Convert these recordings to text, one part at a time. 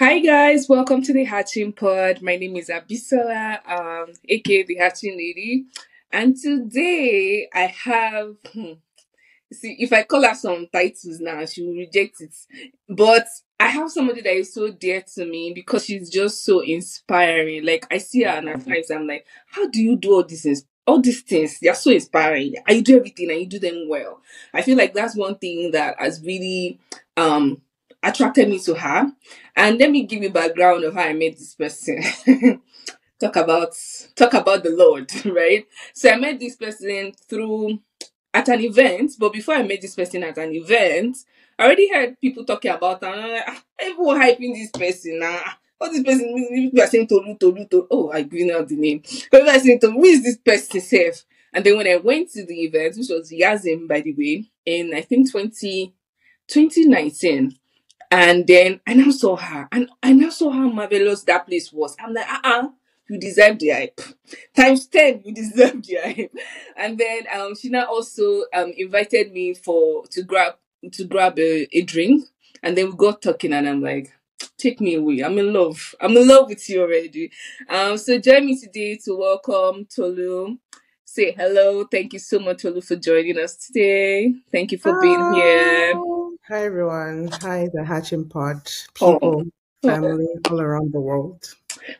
Hi guys, welcome to the Hatching Pod. My name is Abisola, um, aka the Hatching Lady, and today I have. hmm, See, if I call her some titles now, she will reject it. But I have somebody that is so dear to me because she's just so inspiring. Like I see her and at times I'm like, how do you do all these things? All these things, they're so inspiring. You do everything and you do them well. I feel like that's one thing that has really um attracted me to her. And let me give you background of how I met this person. talk about talk about the Lord, right? So I met this person through at an event, but before I met this person at an event, I already heard people talking about her. And I'm like, "Ah, everyone hyping this person now. what this person, people are saying Tolu, Tolu, Tolu. Oh, I given out the name. People are saying Tolu, who is this person safe? And then when I went to the event, which was Yazim, by the way, in I think 20, 2019, and then I now saw her, and I now saw how marvelous that place was. I'm like, uh uh you deserve the hype. Times 10, you deserve the hype. And then um she now also um invited me for to grab to grab a, a drink. And then we got talking and I'm like, take me away. I'm in love. I'm in love with you already. Um so join me today to welcome Tolu. Say hello. Thank you so much, Tolu, for joining us today. Thank you for being here. Hi. Everyone. Hi, the Hatching Pod Oh, people, oh. family all around the world.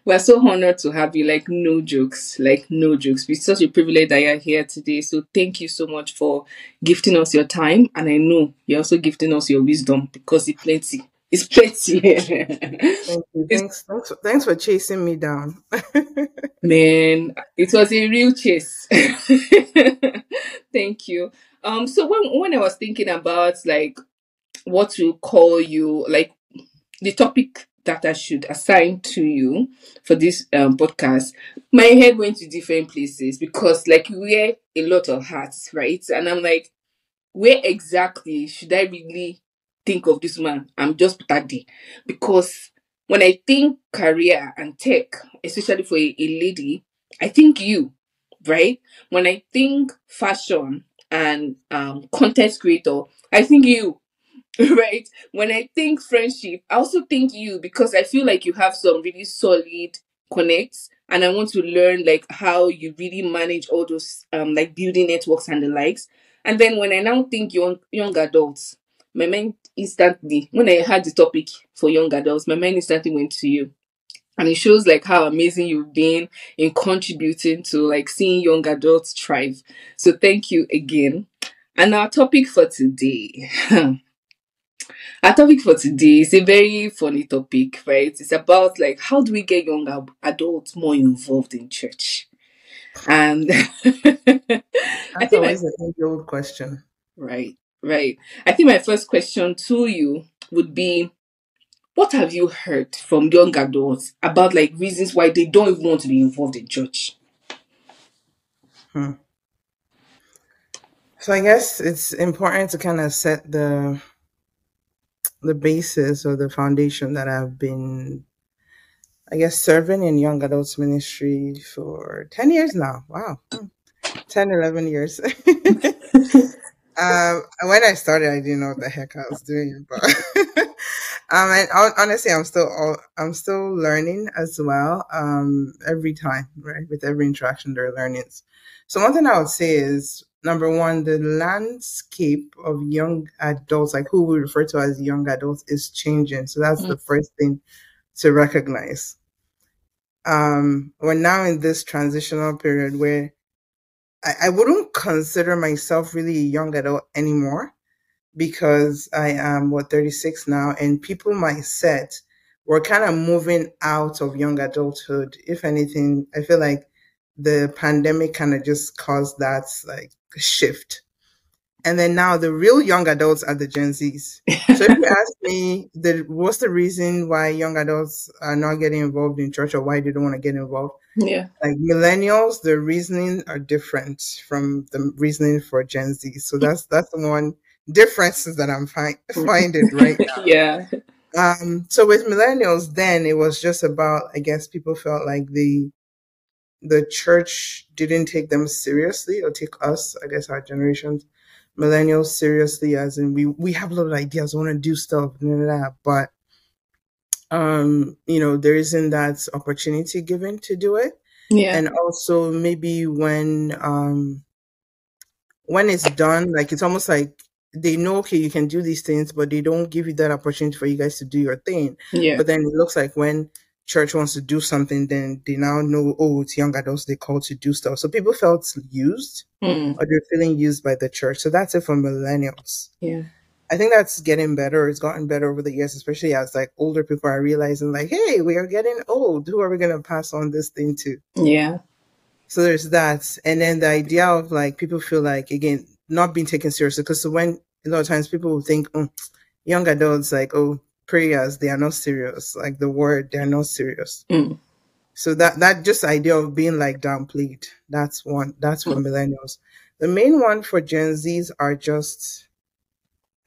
We're so honored to have you. Like, no jokes. Like, no jokes. It's such a privilege that you're here today. So, thank you so much for gifting us your time. And I know you're also gifting us your wisdom because it's plenty. It's plenty. Thank you. Thanks, thanks, for, thanks for chasing me down. man, it was a real chase. thank you. Um, so when when I was thinking about like what to call you, like the topic that I should assign to you for this um, podcast, my head went to different places because, like, you wear a lot of hats, right? And I'm like, where exactly should I really think of this man? I'm just Tadi. Because when I think career and tech, especially for a, a lady, I think you, right? When I think fashion and um, content creator, I think you right? When I think friendship, I also think you because I feel like you have some really solid connects and I want to learn like how you really manage all those um like building networks and the likes. And then when I now think young young adults, my mind instantly when I had the topic for young adults, my mind instantly went to you. And it shows like how amazing you've been in contributing to like seeing young adults thrive. So thank you again. And our topic for today. Our topic for today is a very funny topic, right? It's about like how do we get young adults more involved in church? And I That's think my always an age-old question. right, right. I think my first question to you would be what have you heard from young adults about like reasons why they don't even want to be involved in church? Hmm. So I guess it's important to kind of set the the basis or the foundation that I've been, I guess, serving in young adults ministry for 10 years now. Wow. Hmm. 10, 11 years. um, when I started, I didn't know what the heck I was doing, but um, and hon- honestly, I'm still all, I'm still learning as well. Um, every time, right? With every interaction, there are learnings. So one thing I would say is number one, the landscape of young adults, like who we refer to as young adults, is changing. So that's Mm, the first thing to recognize. Um, we're now in this transitional period where I, I wouldn't consider myself really a young adult anymore because I am what 36 now, and people my set we're kind of moving out of young adulthood. If anything, I feel like the pandemic kind of just caused that like shift. And then now the real young adults are the Gen Zs. So if you ask me, the, what's the reason why young adults are not getting involved in church or why they don't want to get involved? yeah. Like millennials, the reasoning are different from the reasoning for Gen Z. So that's that's the one differences that I'm find, finding right now. yeah. Um, so with millennials, then it was just about I guess people felt like the the church didn't take them seriously or take us, I guess our generations, millennials seriously as in we we have a lot of ideas, want to do stuff, blah, blah, blah, but um, you know, there isn't that opportunity given to do it. Yeah. And also maybe when um when it's done, like it's almost like they know okay you can do these things, but they don't give you that opportunity for you guys to do your thing. yeah. But then it looks like when church wants to do something, then they now know, oh, it's young adults they call to do stuff. So people felt used Mm. or they're feeling used by the church. So that's it for millennials. Yeah. I think that's getting better. It's gotten better over the years, especially as like older people are realizing like, hey, we are getting old. Who are we gonna pass on this thing to? Yeah. So there's that. And then the idea of like people feel like again not being taken seriously because so when a lot of times people will think, oh, young adults like, oh, prayers, they are not serious. Like the word, they are not serious. Mm. So that that just idea of being like downplayed. That's one. That's for millennials. The main one for Gen Zs are just.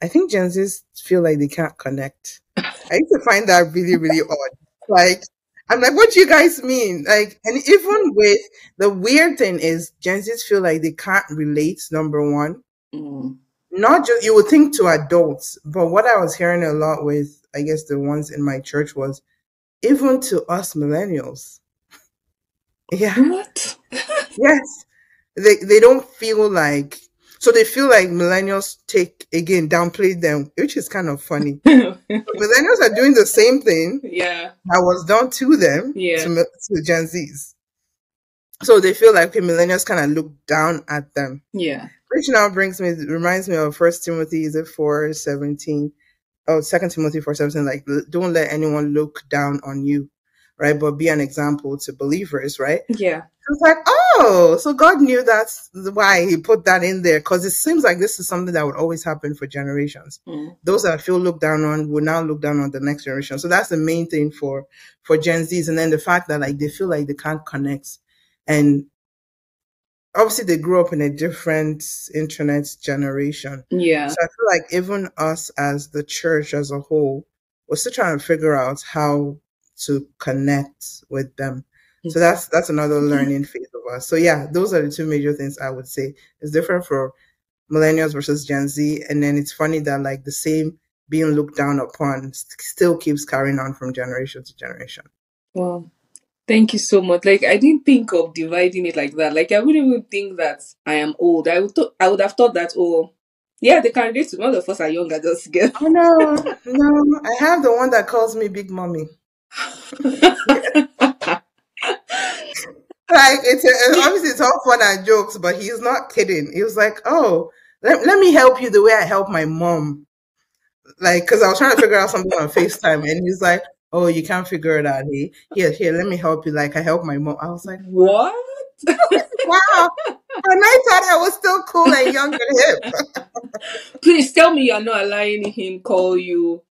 I think Gen Zs feel like they can't connect. I used to find that really really odd. Like I'm like, what do you guys mean? Like, and even with the weird thing is, Gen Zs feel like they can't relate. Number one, Mm. not just you would think to adults, but what I was hearing a lot with, I guess the ones in my church was even to us millennials. Yeah. What? Yes. They they don't feel like so they feel like millennials take again downplay them, which is kind of funny. millennials are doing the same thing yeah. that was done to them Yeah. to, to Gen Zs. So they feel like okay, millennials kind of look down at them. Yeah. Which now brings me reminds me of First Timothy is it four seventeen? Oh, Second Timothy four seventeen. Like don't let anyone look down on you, right? But be an example to believers, right? Yeah. It's like, oh, so God knew that's why He put that in there because it seems like this is something that would always happen for generations. Mm. Those that feel looked down on will now look down on the next generation. So that's the main thing for for Gen Zs, and then the fact that like they feel like they can't connect, and obviously they grew up in a different internet generation. Yeah. So I feel like even us as the church as a whole, we're still trying to figure out how to connect with them. So that's that's another mm-hmm. learning phase of us. So yeah, those are the two major things I would say. It's different for millennials versus Gen Z, and then it's funny that like the same being looked down upon st- still keeps carrying on from generation to generation. Wow. Thank you so much. Like I didn't think of dividing it like that. Like I wouldn't even think that I am old. I would th- I would have thought that oh yeah, they can relate to one of us are younger just girl. Oh no, no, I have the one that calls me Big Mommy. Like it's a, obviously it's all fun and jokes, but he's not kidding. He was like, "Oh, let, let me help you the way I help my mom." Like, because I was trying to figure out something on Facetime, and he's like, "Oh, you can't figure it out. Hey, here, here, let me help you." Like, I help my mom. I was like, what? "Wow!" And I thought I was still cool and young and hip. Please tell me you're not allowing him call you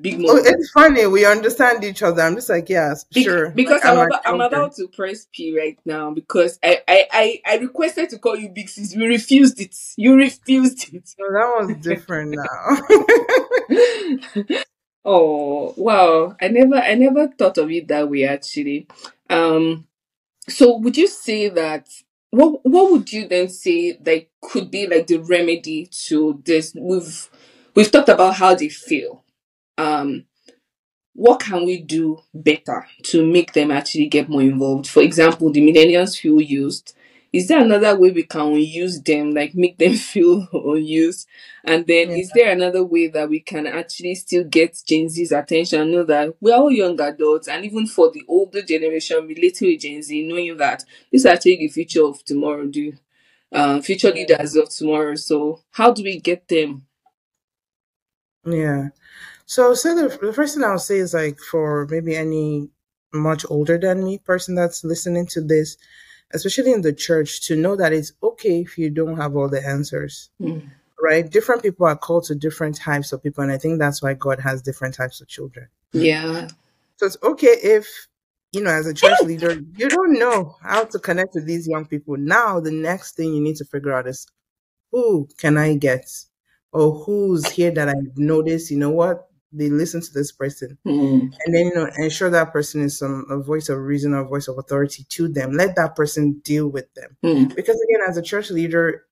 Big Oh, Mom. it's funny. We understand each other. I'm just like, yes, Be- sure. Because I'm, a about, I'm about to press P right now because I, I, I, I requested to call you Big Sis. You refused it. You refused it. So that was different now. oh wow. I never I never thought of it that way actually. Um so would you say that what what would you then say that could be like the remedy to this? We've we've talked about how they feel. Um what can we do better to make them actually get more involved? For example, the millennials feel used. Is there another way we can use them, like make them feel unused? And then Yeah. is there another way that we can actually still get Gen Z's attention? Know that we're all young adults, and even for the older generation relating with Gen Z, knowing that this is actually the future of tomorrow, do uh, future leaders of tomorrow. So how do we get them? Yeah. So, so the, the first thing I'll say is like for maybe any much older than me person that's listening to this, especially in the church, to know that it's okay if you don't have all the answers, Mm. right? Different people are called to different types of people, and I think that's why God has different types of children. Yeah. So it's okay if, you know, as a church leader, you don't know how to connect with these young people. Now, the next thing you need to figure out is who can I get? Or who's here that I've noticed, you know what? They listen to this person. Mm. And then, you know, ensure that person is some a voice of reason or voice of authority to them. Let that person deal with them. Mm. Because again, as a church leader,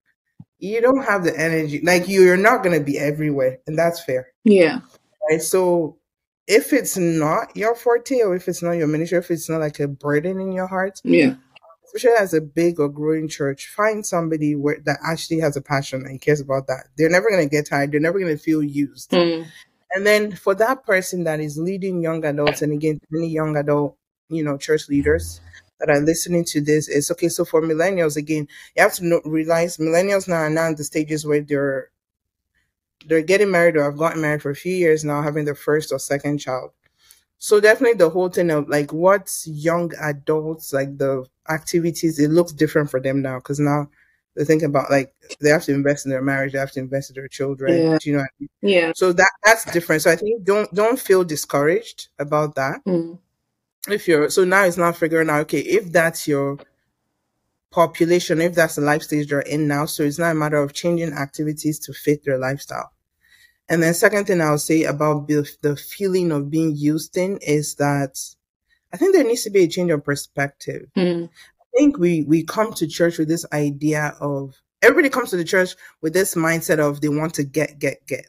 you don't have the energy. Like you're not gonna be everywhere, and that's fair Yeah. right? So if it's not your forte or if it's not your ministry, if it's not like a burden in your heart, Yeah. especially as a big or growing church, find somebody where that actually has a passion and cares about that. They're never gonna get tired. They're never gonna feel used. Mm. And then for that person that is leading young adults, and again, many young adult, you know, church leaders that are listening to this, it's okay. So for millennials, again, you have to know, realize millennials now are now in the stages where they're they're getting married or have gotten married for a few years now, having their first or second child. So definitely the whole thing of like what's young adults like the activities, it looks different for them now because now they think about like they have to invest in their marriage, they have to invest in their children. Yeah. Do you know what I mean? Yeah. So that that's different. So I think don't don't feel discouraged about that. Mm. If you're so now it's not figuring out okay if that's your population, if that's the life stage they're in now. So it's not a matter of changing activities to fit their lifestyle. And then second thing I'll say about the, the feeling of being used in is that I think there needs to be a change of perspective. Mm. I think we we come to church with this idea of everybody comes to the church with this mindset of they want to get get get.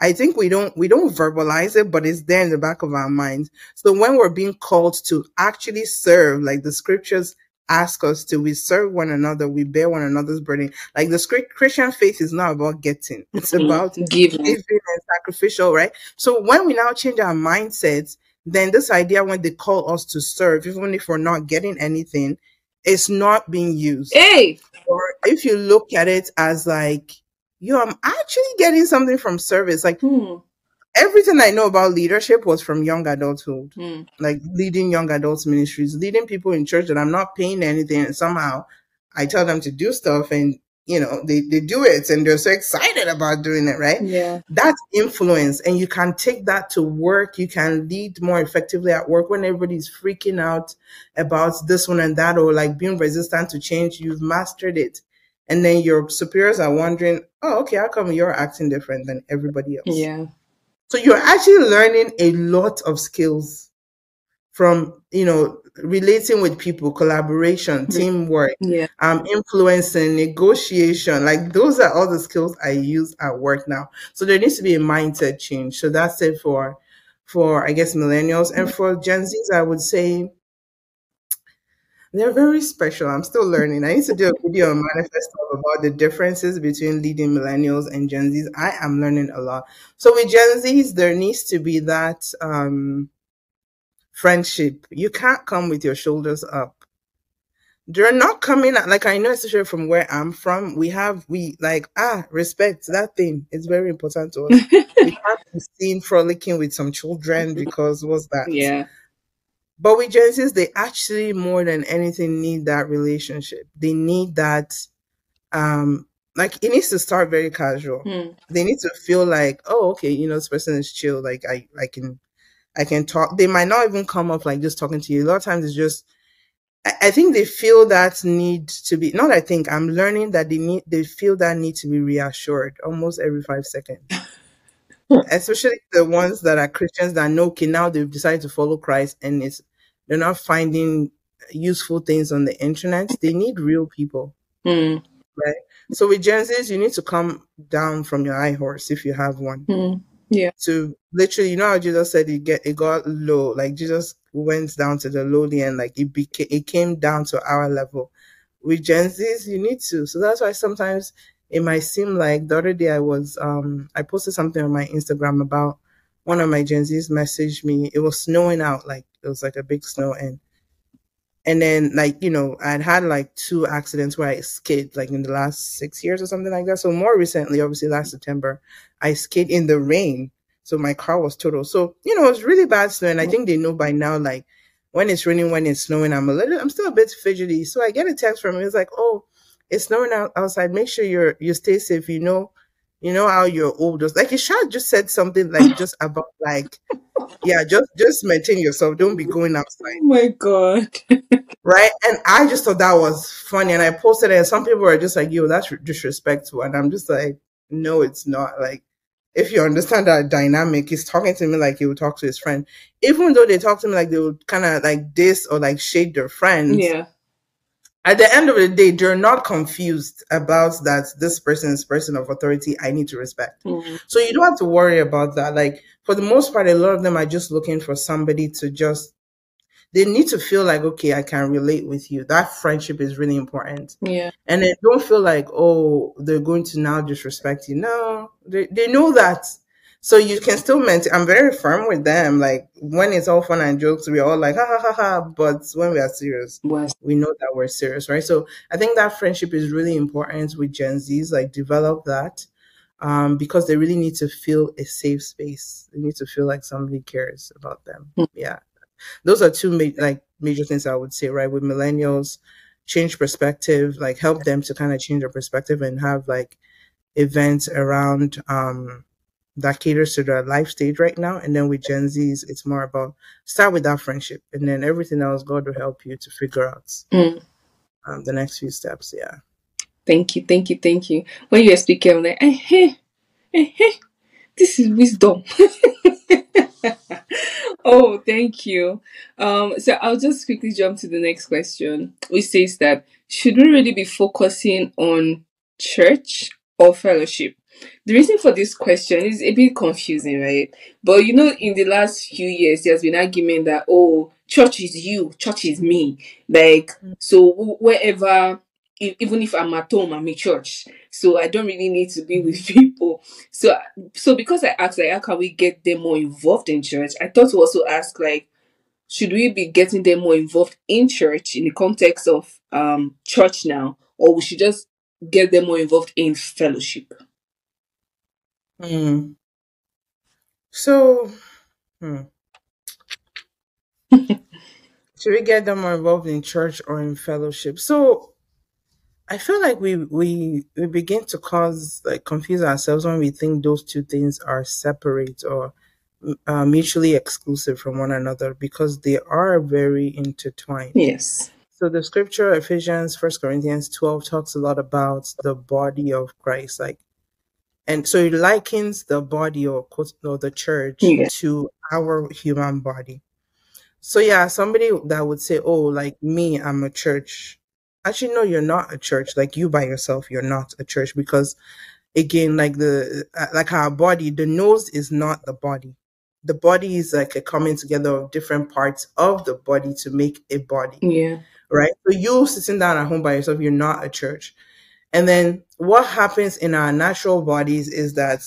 I think we don't we don't verbalize it, but it's there in the back of our minds. So when we're being called to actually serve, like the scriptures ask us to, we serve one another, we bear one another's burden. Like the script, Christian faith is not about getting; it's Mm. about Giving. giving and sacrificial, right? So when we now change our mindsets, then this idea when they call us to serve, even if we're not getting anything, it's not being used. Hey. Or if you look at it as like, yo, I'm actually getting something from service. Like Hmm. everything I know about leadership was from young adulthood, Hmm. like leading young adults ministries, leading people in church that I'm not paying anything. And somehow I tell them to do stuff and, you know, they, they do it and they're so excited about doing it, right? Yeah. that's influence and you can take that to work you can lead more effectively at work when everybody's freaking out about this one and that or like being resistant to change you've mastered it and then your superiors are wondering oh okay how come you're acting different than everybody else Yeah. so you're actually learning a lot of skills from you know relating with people collaboration teamwork Yeah. um influencing negotiation like those are all the skills i use at work now. So there needs to be a mindset change. So that's it for for i guess millennials. And for gen z's i would say they're very special. I'm still learning. I need to do a video on manifesto about the differences between leading millennials and gen z's. I am learning a lot. So with gen z's there needs to be that um friendship you can't come with your shoulders up they're not coming at, like I know, especially from where I'm from, we have we like ah respect that thing. It's very important to us. we can't be seen frolicking with some children because what's that? Yeah. But with Gen Zs, they actually more than anything need that relationship. They need that um like it needs to start very casual. Hmm. They need to feel like, oh, okay, you know, this person is chill. Like I I can I can talk. They might not even come up like just talking to you. A lot of times it's just I I think they feel that need to be not I think I'm learning that they need they feel that need to be reassured almost every five seconds. Especially the ones that are Christians that know okay now they've decided to follow Christ and it's they're not finding useful things on the internet. They need real people. Hmm. Right. So with Gen Zs, you need to come down from your high horse if you have one. Hmm. Yeah. To literally, you know how Jesus said it get it got low. Like Jesus went down to the lowly and like it became it came down to our level. With Gen Zs, you need to. So that's why sometimes it might seem like the other day I was um I posted something on my Instagram about one of my Gen Zs messaged me. It was snowing out, like it was like a big snow and and then like you know i'd had like two accidents where i skid like in the last six years or something like that. So more recently obviously last september i skid in the rain. So my car was total so you know it was really bad snow and i think they know by now like when it's raining when it's snowing i'm a little i'm still a bit fidgety. So i get a text from him it's like oh it's snowing out outside. Make sure you're you stay safe. You know you know how you're old Just- like Ishad just said something like just about like yeah just just maintain yourself don't be going outside Oh my god. right? And I just thought that was funny, and I posted it, and some people were just like, "Yo, that's disrespectful," and I'm just like, "No, it's not." Like, if you understand that dynamic, he's talking to me like he would talk to his friend, even though they talk to me like they would kind of like this or like shade their friends. Yeah. At the end of the day, they're not confused about that this person is person of authority I need to respect. Mm. So you don't have to worry about that. Like for the most part, a lot of them are just looking for somebody to just they need to feel like, okay, I can relate with you. That friendship is really important. Yeah. And they don't feel like, oh, they're going to now disrespect you. No, they, they know that. So you can still maintain. I'm very firm with them. Like when it's all fun and jokes, we're all like, ha ha ha ha. But when we are serious, Was we know that we're serious, right? So I think that friendship is really important with Gen Zs. Like develop that um, because they really need to feel a safe space. They need to feel like somebody cares about them. Mm. Yeah, those are two ma- like major things I would say, right? With millennials, change perspective, like help them to kind of change their perspective and have like events around um that caters to their life stage right now. And then with Gen Zs, it's more about start with that friendship, and then everything else, God will help you to figure out Mm. um, the next few steps. Yeah. Thank you, thank you, thank you. When you were speaking, I'm like, eh, eh, eh, eh, this is wisdom. oh, thank you. Um, so I'll just quickly jump to the next question, which says that should we really be focusing on church or fellowship? The reason for this question is a bit confusing, right? But you know, in the last few years, there's been argument that oh, church is you, church is me. Like, so wh- wherever, even if I'm at home, I'm in church. So I don't really need to be with people. So, so because I asked like, how can we get them more involved in church? I thought to also ask like, should we be getting them more involved in church in the context of um church now, or we should just get them more involved in fellowship? Hmm. So, hmm. should we get them more involved in church or in fellowship? So, I feel like we we we begin to cause like confuse ourselves when we think those two things are separate or uh, mutually exclusive from one another because they are very intertwined. Yes. So the scripture Ephesians First Corinthians twelve talks a lot about the body of Christ, like, and so it likens the body or or the church Yeah. to our human body. So yeah, somebody that would say, "Oh, like me, I'm a church." Actually, no, you're not a church. Like you by yourself, you're not a church because, again, like the uh, like our body, the nose is not the body. The body is like a coming together of different parts of the body to make a body Yeah. right? So you sitting down at home by yourself, you're not a church. And then what happens in our natural bodies is that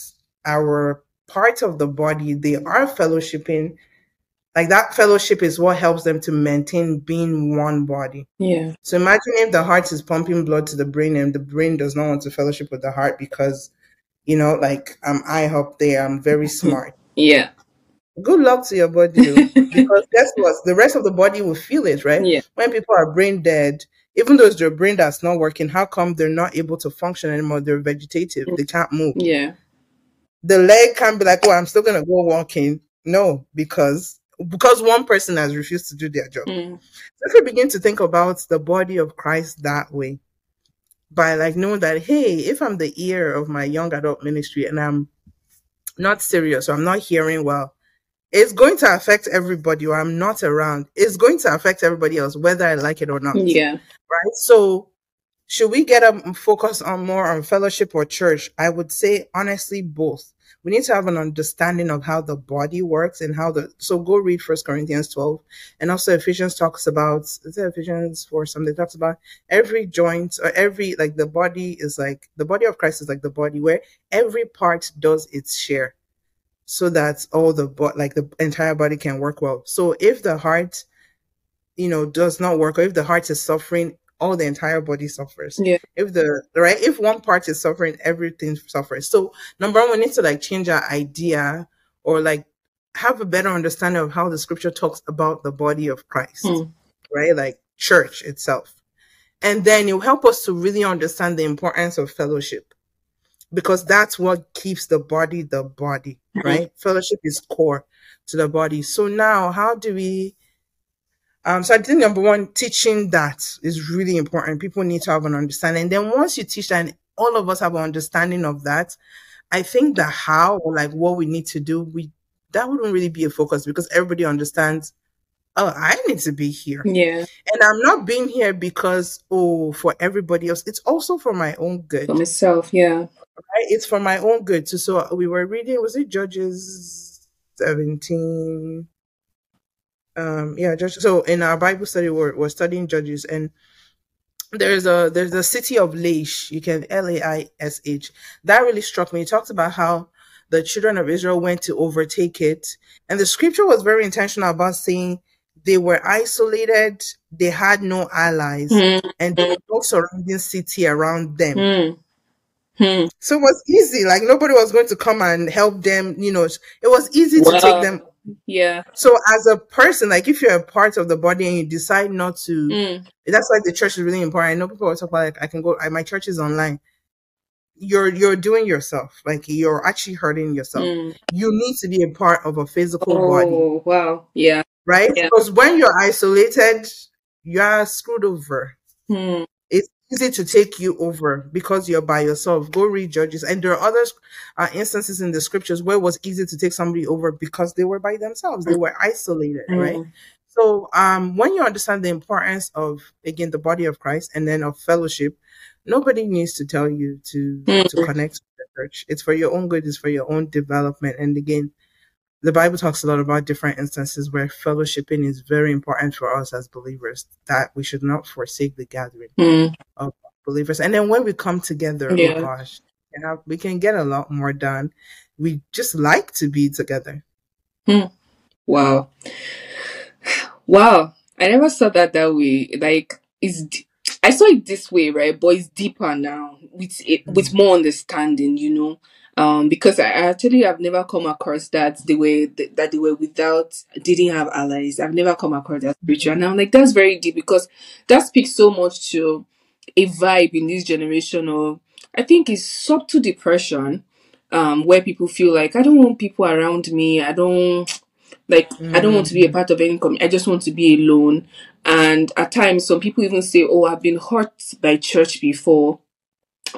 our parts of the body, they are fellowshipping. Like that fellowship is what helps them to maintain being one body. Yeah. So imagine if the heart is pumping blood to the brain and the brain does not want to fellowship with the heart because, you know, like I'm I there, I'm very smart. Yeah. Good luck to your body, because guess what? The rest of the body will feel it, right? yeah. when people are brain dead, even though it's their brain that's not working, how come they're not able to function anymore? They're vegetative. They can't move. Yeah. The leg can't be like, oh, I'm still gonna go walking. No, because because one person has refused to do their job. Mm. So if we begin to think about the body of Christ that way, by like knowing that, hey, if I'm the ear of my young adult ministry and I'm not serious or I'm not hearing well, it's going to affect everybody or I'm not around. It's going to affect everybody else, whether I like it or not Yeah. Right? So, should we get a focus on more on fellowship or church? I would say honestly both. We need to have an understanding of how the body works and how the so go read First Corinthians twelve, and also Ephesians talks about is it Ephesians four something talks about every joint or every like the body is like the body of Christ is like the body where every part does its share, so that all the bo- like the entire body can work well. So if the heart you know does not work or if the heart is suffering all the entire body suffers Yeah. if the right if one part is suffering everything suffers so number one we need to like change our idea or like have a better understanding of how the scripture talks about the body of christ Mm. right like church itself and then it will help us to really understand the importance of fellowship because that's what keeps the body the body Mhm. right fellowship is core to the body so now how do we um, so I think number one, teaching that is really important. People need to have an understanding. And then once you teach that, and all of us have an understanding of that, I think the how or like what we need to do, we that wouldn't really be a focus because everybody understands oh, I need to be here. Yeah. And I'm not being here because, oh, for everybody else. It's also for my own good. For myself, yeah. Right? It's for my own good. So, so we were reading, was it Judges 17? Um, yeah, Judges. So in our Bible study, we're, we're studying Judges and there's a there's a city of Laish. You can L A I S H. That really struck me. It talks about how the children of Israel went to overtake it, and the scripture was very intentional about saying they were isolated, they had no allies, Mm. and there was no surrounding city around them. Mm. Mm. So it was easy. Like nobody was going to come and help them. You know, it was easy to take them. Yeah. So as a person, like if you're a part of the body and you decide not to, Mm. that's why the church is really important. I know people talk about like I can go. I, my church is online. You're you're doing yourself. Like you're actually hurting yourself. Mm. You need to be a part of a physical body, Oh, wow. Yeah. right? Yeah. Because when you're isolated, you're screwed over. Mm. Easy to take you over because you're by yourself. Go read Judges, and there are other uh, instances in the scriptures where it was easy to take somebody over because they were by themselves. They were isolated, right? Mm. So, um, when you understand the importance of again the body of Christ and then of fellowship, nobody needs to tell you to to Mm. connect with the church. It's for your own good. It's for your own development. And again, the Bible talks a lot about different instances where fellowshipping is very important for us as believers. That we should not forsake the gathering Mm. of believers. And then when we come together, Yeah. oh gosh, you know, we can get a lot more done. We just like to be together. Wow. Wow. I never saw that that way. Like, it's, d- I saw it this way, right? But it's deeper now with it, with more understanding, you know? Um, because I actually have never come across that the way that they were without, didn't have allies. I've never come across that spiritual. And I'm like, that's very deep because that speaks so much to a vibe in this generation of, I think it's subtle depression, um, where people feel like, I don't want people around me. I don't, like I don't want to be a part of any community. I just want to be alone. And at times, some people even say, "Oh, I've been hurt by church before."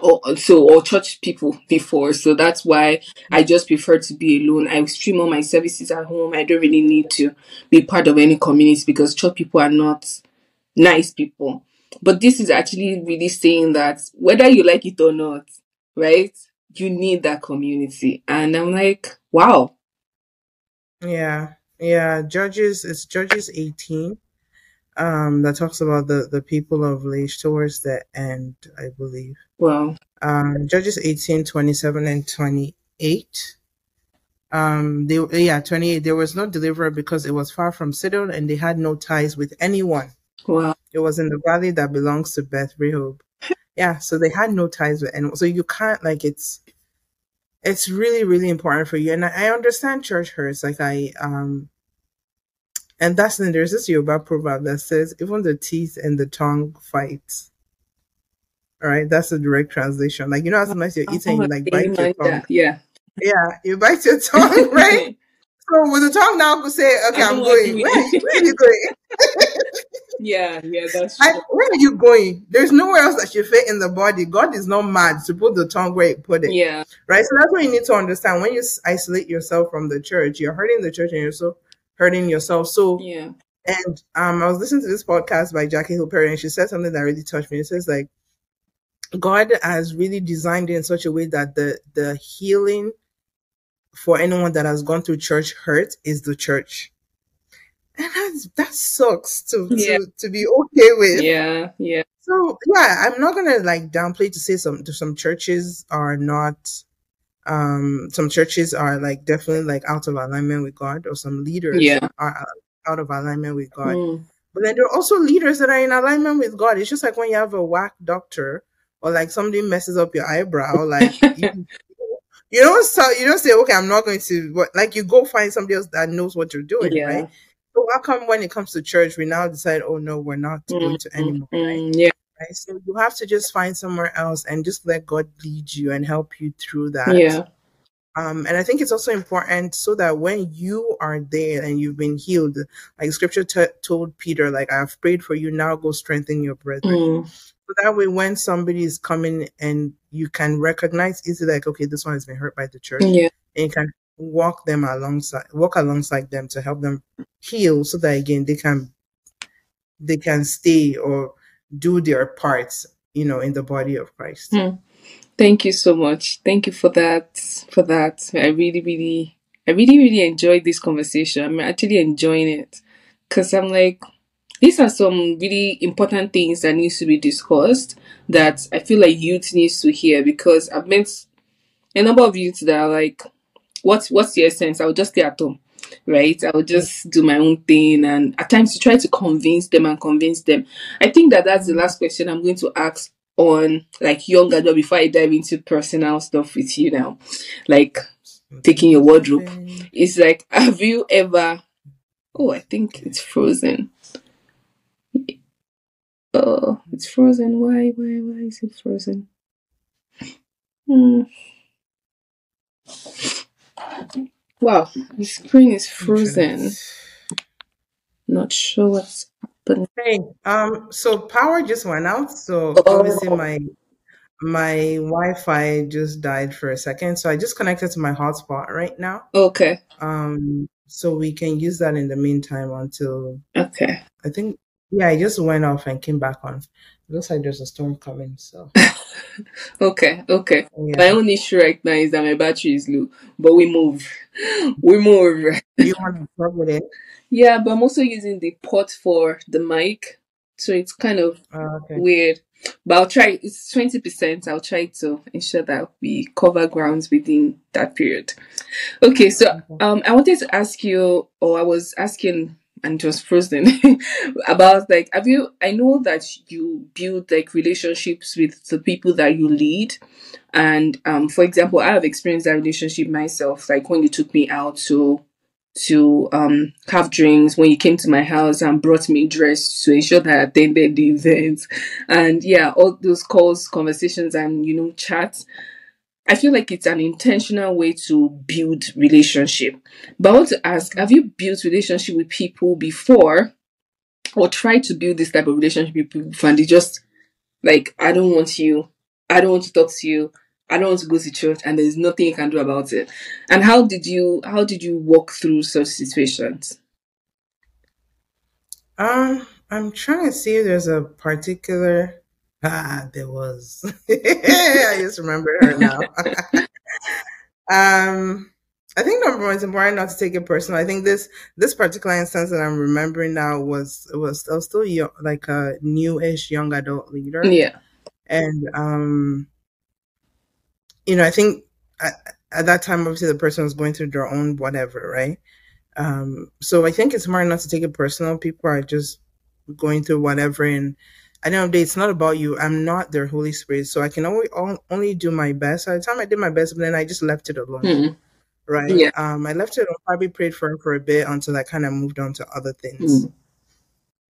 Or so, or church people before, so that's why I just prefer to be alone. I stream all my services at home. I don't really need to be part of any community because church people are not nice people. But this is actually really saying that whether you like it or not, right? You need that community. And I'm like, wow. Yeah. Yeah. Judges, it's Judges 18. Um, that talks about the, the people of Laish towards the end, I believe. Wow. Um, Judges 18, 27 and 28. Um, they, yeah, 28. There was no deliverer because it was far from Sidon and they had no ties with anyone. Wow. It was in the valley that belongs to Beth Rehob. Yeah, so they had no ties with anyone. So you can't like it's it's really, really important for you. And I, I understand church hurts. Like I um and that's then there's this Yoruba proverb that says even the teeth and the tongue fight. All right, that's a direct translation. Like you know, sometimes you're eating, you like bite your tongue. Yeah. Yeah, you bite your tongue, right? So with the tongue now could say, okay, I I'm going. Where, where are you going? yeah, yeah, that's I, true. where are you going? There's nowhere else that should fit in the body. God is not mad to put the tongue where He put it, Yeah. right? So that's what you need to understand. When you isolate yourself from the church, you're hurting the church and you're also hurting yourself. So, Yeah. and um, I was listening to this podcast by Jackie Hill Perry, and she said something that really touched me. It says like God has really designed it in such a way that the the healing for anyone that has gone through church hurt is the church. And that's, that sucks to, Yeah. to, to be okay with. Yeah. Yeah. So yeah, I'm not gonna like downplay to say some some churches are not um some churches are like definitely like out of alignment with God or some leaders Yeah. are out- out of alignment with God. Mm. But then there are also leaders that are in alignment with God. It's just like when you have a whack doctor or like somebody messes up your eyebrow, like you, you don't so you don't say, okay, I'm not going to what like you go find somebody else that knows what you're doing, Yeah. right? So how come when it comes to church, we now decide, oh no, we're not going to anymore, right? Mm, yeah. right? So you have to just find somewhere else and just let God lead you and help you through that. Yeah. Um, and I think it's also important so that when you are there and you've been healed, like Scripture t- told Peter, like I've prayed for you, now go strengthen your brethren. Mm. So that way, when somebody is coming and you can recognize easily, like okay, this one has been hurt by the church, Yeah. and you can walk them alongside walk alongside them to help them heal so that again they can they can stay or do their parts you know in the body of christ Hmm. Thank you so much. Thank you for that. For that, I really, really, I really, really enjoyed this conversation. I'm actually enjoying it because I'm like, these are some really important things that needs to be discussed that I feel like youth needs to hear because I've met a number of youth that are like, what's what's the essence? I'll just stay at home, right? I'll just do my own thing, and at times you try to convince them and convince them. I think that that's the last question I'm going to ask on like young adult before I dive into personal stuff with you now, like taking your wardrobe. It's like, have you ever? Oh, I think it's frozen. Oh, it's frozen. Why? Why? Why is it frozen? Hmm. Wow, the screen is frozen. Not sure what's happening. Hey, um, so power just went out. So Oh. obviously my my Wi-Fi just died for a second. So I just connected to my hotspot right now. Okay, Um, so we can use that in the meantime until okay. I think yeah, I just went off and came back on. It looks like there's a storm coming. So Okay, okay. My only issue right now is that my battery is low, but we move. We move. you want to plug it? Yeah, but I'm also using the port for the mic, so it's kind of Oh, okay. weird. But I'll try. It's twenty percent. I'll try to ensure that we cover grounds within that period. Okay, so um, I wanted to ask you, or I was asking, and it was frozen about like, have you? I know that you build like relationships with the people that you lead, and um, for example, I have experienced that relationship myself. Like when you took me out to to um have drinks, when you came to my house and brought me dressed to ensure that I attended the event, and yeah, all those calls, conversations, and you know chats. I feel like it's an intentional way to build relationship. But I want to ask, have you built relationship with people before or tried to build this type of relationship with people and they just like, I don't want you, I don't want to talk to you, I don't want to go to church and there's nothing you can do about it. And how did you how did you walk through such situations? Um, I'm trying to see if there's a particular. Ah, there was. I just remembered her now. um, I think number one, it's important not to take it personal. I think this this particular instance that I'm remembering now was was I was still young, like a newish young adult leader, Yeah. and um, you know, I think at, at that time, obviously, the person was going through their own whatever, right? Um, so I think it's smart not to take it personal. People are just going through whatever, and at the end of it's not about you. I'm not their Holy Spirit, so I can only only do my best. At the time, I did my best, but then I just left it alone, Mm. right? Yeah. Um, I left it alone. Probably prayed for it for a bit until I kind of moved on to other things. Mm.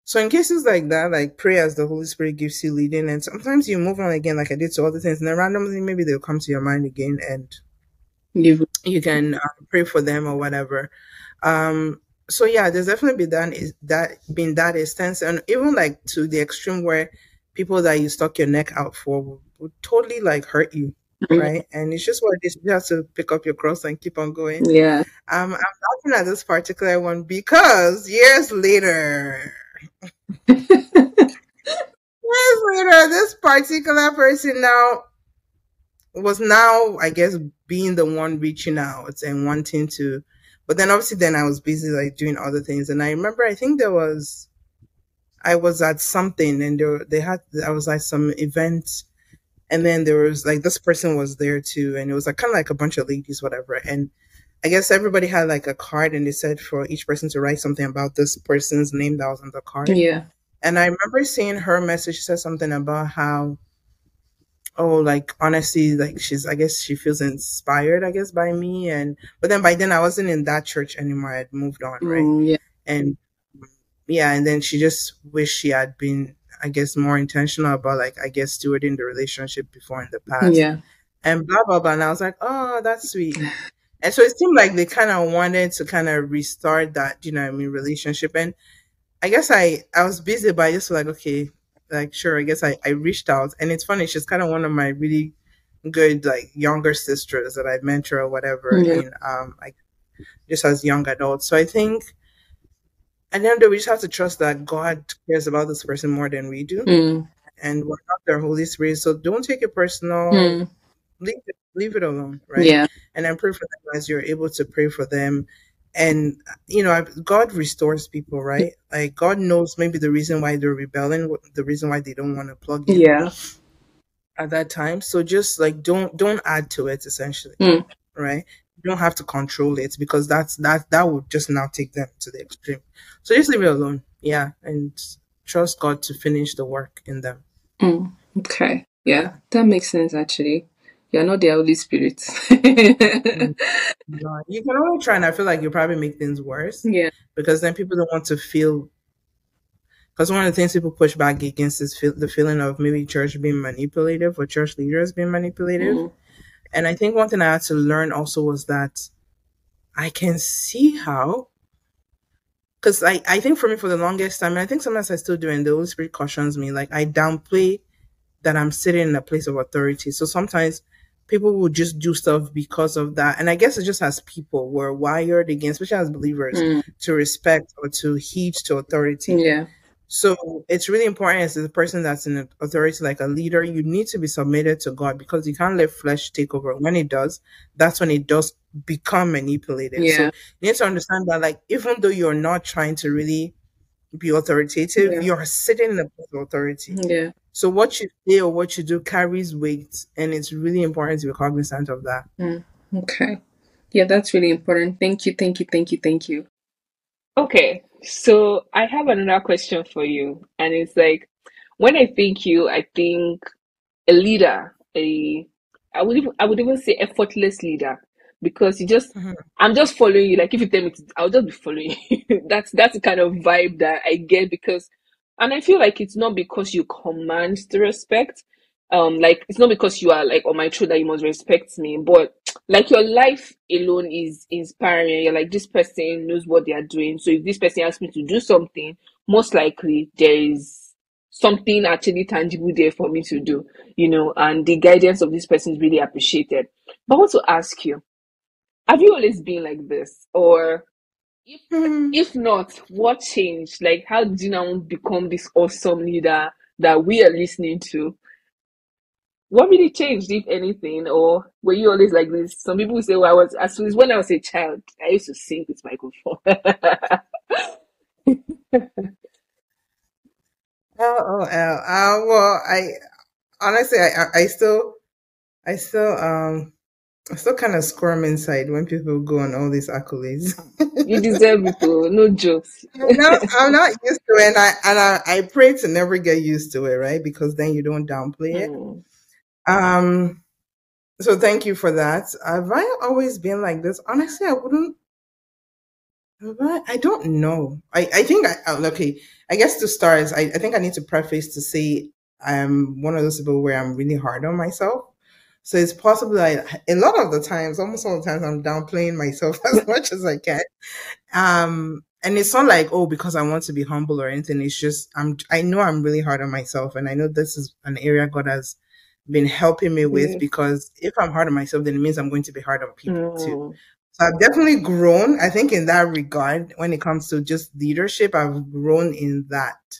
So in cases like that, like pray as the Holy Spirit gives you leading, and sometimes you move on again, like I did to other things, and then randomly maybe they'll come to your mind again, and You you can uh, pray for them or whatever. Um, so yeah, there's definitely been that is that been that instance, and even like to the extreme where people that you stuck your neck out for would, would totally like hurt you, right? And it's just what it is. You have to pick up your cross and keep on going. Yeah. Um, I'm laughing at this particular one because years later, years later, this particular person now was now, I guess, being the one reaching out and wanting to. But then obviously, then I was busy like doing other things, and I remember I think there was, I was at something, and there they had I was at some event, and then there was like this person was there too, and it was like kind of like a bunch of ladies, whatever, and I guess everybody had like a card, and they said for each person to write something about this person's name that was on the card. Yeah. And I remember seeing her message. She said something about how, oh, like honestly, like she's, I guess she feels inspired, I guess, by me. And, but then by then I wasn't in that church anymore. I had moved on, right? Mm, yeah. And yeah, and then she just wished she had been, I guess, more intentional about like, I guess, stewarding the relationship before in the past. Yeah. And blah, blah, blah. And I was like, oh, that's sweet. And so it seemed like they kind of wanted to kind of restart that, you know, what I mean, relationship. And I guess I I was busy, but I just was like, okay, like sure. I guess I I reached out, and it's funny. She's kind of one of my really good like younger sisters that I mentor or whatever Yeah. in um like just as young adults. So I think at the end of the day, we just have to trust that God cares about this person more than we do, Mm. and we're not their Holy Spirit. So don't take it personal. Mm. Leave it, leave it alone, right? Yeah. And i pray for them as you're able to pray for them. And you know, God restores people, right? Like God knows maybe the reason why they're rebelling, the reason why they don't want to plug in Yeah. at that time. So just like don't don't add to it essentially. Mm. Right? You don't have to control it because that's that that would just now take them to the extreme. So just leave it alone. Yeah. And trust God to finish the work in them. Mm. Okay. Yeah, that makes sense actually. You're not the Holy Spirit. No, You can only try and I feel like you probably make things worse yeah. because then people don't want to feel because one of the things people push back against is feel, the feeling of maybe church being manipulative or church leaders being manipulative. Mm. And I think one thing I had to learn also was that I can see how, because I, I think for me for the longest time, and I think sometimes I still do, and the Holy Spirit cautions me, like I downplay that I'm sitting in a place of authority. So sometimes people will just do stuff because of that. And I guess it's just as people, we're wired against, especially as believers, Mm. to respect or to heed to authority. Yeah. So it's really important as a person that's in authority, like a leader, you need to be submitted to God because you can't let flesh take over. When it does, that's when it does become manipulative. So Yeah. you need to understand that, like, even though you're not trying to really be authoritative, Yeah. you're sitting in a place of authority. Yeah. So what you say or what you do carries weight, and it's really important to be cognizant of that. Mm. Okay. Yeah, that's really important. Thank you. Thank you. Thank you. Thank you. Okay. So I have another question for you. And it's like, when I think you, I think a leader, a I would even I would even say effortless leader. Because you just Mhm. I'm just following you. Like if you tell me to, I'll just be following you. that's that's the kind of vibe that I get because and I feel like it's not because you command the respect. Um, like it's not because you are like on my throat that you must respect me, but like your life alone is inspiring. You're like this person knows what they are doing. So if this person asks me to do something, most likely there is something actually tangible there for me to do, you know, and the guidance of this person is really appreciated. But I want to ask you, have you always been like this? Or if Hmm. if not, what changed? Like how did you now become this awesome leader that we are listening to? What really changed, if anything, or were you always like this? Some people say, "Well, I was as soon as when I was a child, I used to sing with microphone." LOL. Uh, well, I honestly, I, I, I still, I still, um, I still kind of squirm inside when people go on all these accolades. you deserve it, though. No jokes. I'm not, I'm not used to it, and I and I, I pray to never get used to it, right? Because then you don't downplay it. Mm. Um, so thank you for that. Have I always been like this? Honestly, I wouldn't. I, I don't know. I, I think I uh, okay. I guess to start, is I, I think I need to preface to say I'm one of those people where I'm really hard on myself. So it's possible that a lot of the times, almost all the times, I'm downplaying myself as much as I can. Um, and it's not like oh because I want to be humble or anything. It's just I'm I know I'm really hard on myself, and I know this is an area God has been helping me with Yeah. because if I'm hard on myself, then it means I'm going to be hard on people too. Mm. So I've definitely grown. I think in that regard, when it comes to just leadership, I've grown in that,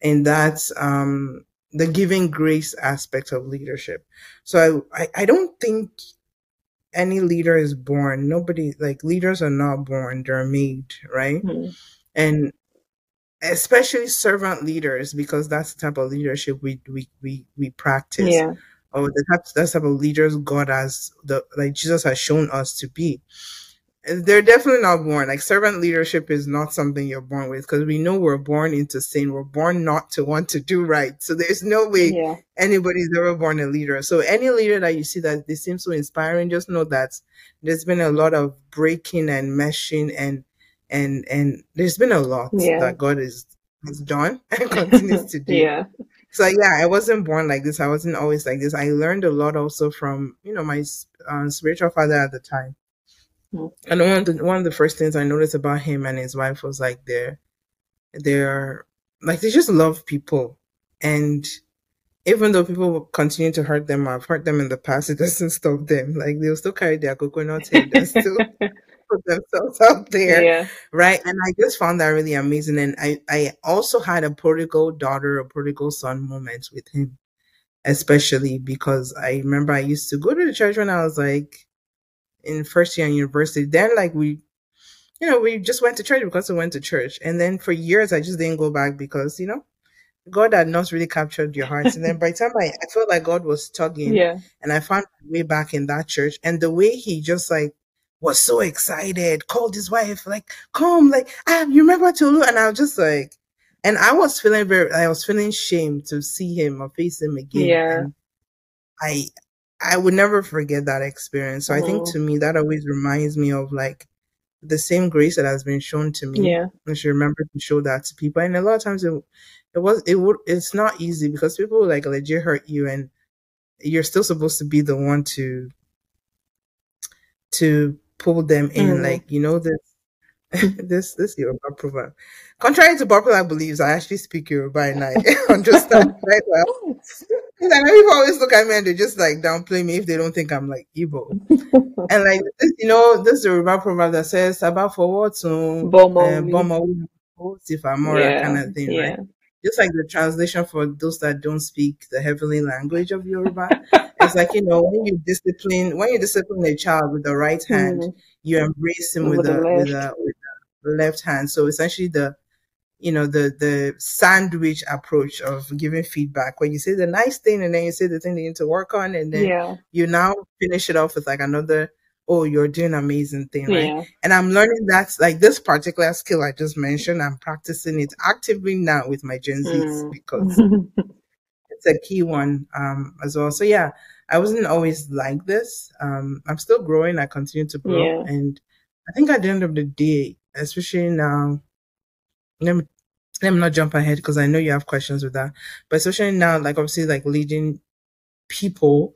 in that, um, the giving grace aspect of leadership. So I, I, I don't think any leader is born. Nobody, like leaders are not born, they're made, right? Mm. And especially servant leaders, because that's the type of leadership we, we, we, we practice Yeah. or the type, that's type of leaders God has the like Jesus has shown us to be. They're definitely not born. Like servant leadership is not something you're born with because we know we're born into sin. We're born not to want to do right. So there's no way Yeah. anybody's ever born a leader. So any leader that you see that they seem so inspiring, just know that there's been a lot of breaking and meshing and and and there's been a lot Yeah. that God is has done and continues to do. Yeah. So yeah, I wasn't born like this. I wasn't always like this. I learned a lot also from you know my um, spiritual father at the time. And one of the one of the first things I noticed about him and his wife was like they're they're like they just love people and even though people continue to hurt them, I've hurt them in the past, it doesn't stop them. Like they'll still carry their coconut head and still put themselves out there, yeah. right? And I just found that really amazing. And I, I also had a prodigal daughter, a prodigal son moment with him, especially because I remember I used to go to the church when I was like in first year in university. Then, like we, you know, we just went to church because we went to church, and then for years I just didn't go back because you know God had not really captured your heart. And then by the time I, I felt like God was tugging Yeah. and I found my way back in that church and the way he just like was so excited, called his wife, like, come, like, ah, you remember Tolu? And I was just like, and I was feeling very, I was feeling shame to see him or face him again. Yeah. And I, I would never forget that experience. So I think Mm. to me, that always reminds me of like the same grace that has been shown to me. Yeah. I should remember to show that to people. And a lot of times it, it was it would it's not easy because people like legit hurt you and you're still supposed to be the one to to pull them in. Mm. Like, you know, this this this Yoruba proverb. Contrary to popular beliefs, I actually speak Yoruba and I understand quite well. And I know people always look at me and they just like downplay me if they don't think I'm like Igbo. And like this, you know, this is the Yoruba proverb that says about for what to Bomo we- bomo if I'm more kind of thing, yeah. right? Just like the translation for those that don't speak the heavenly language of Yoruba. it's like, you know, when you discipline when you discipline a child with the right hand, Mm. you embrace him with, With the the with the with left hand. So essentially the you know the the sandwich approach of giving feedback where you say the nice thing and then you say the thing they need to work on and then Yeah. you now finish it off with like another oh you're doing amazing thing right Yeah. and i'm learning that like this particular skill i just mentioned i'm practicing it actively now with my gen z's Mm. because it's a key one um as well so yeah i wasn't always like this um i'm still growing i continue to grow Yeah. and i think at the end of the day especially now let me let me not jump ahead because i know you have questions with that but especially now like obviously like leading people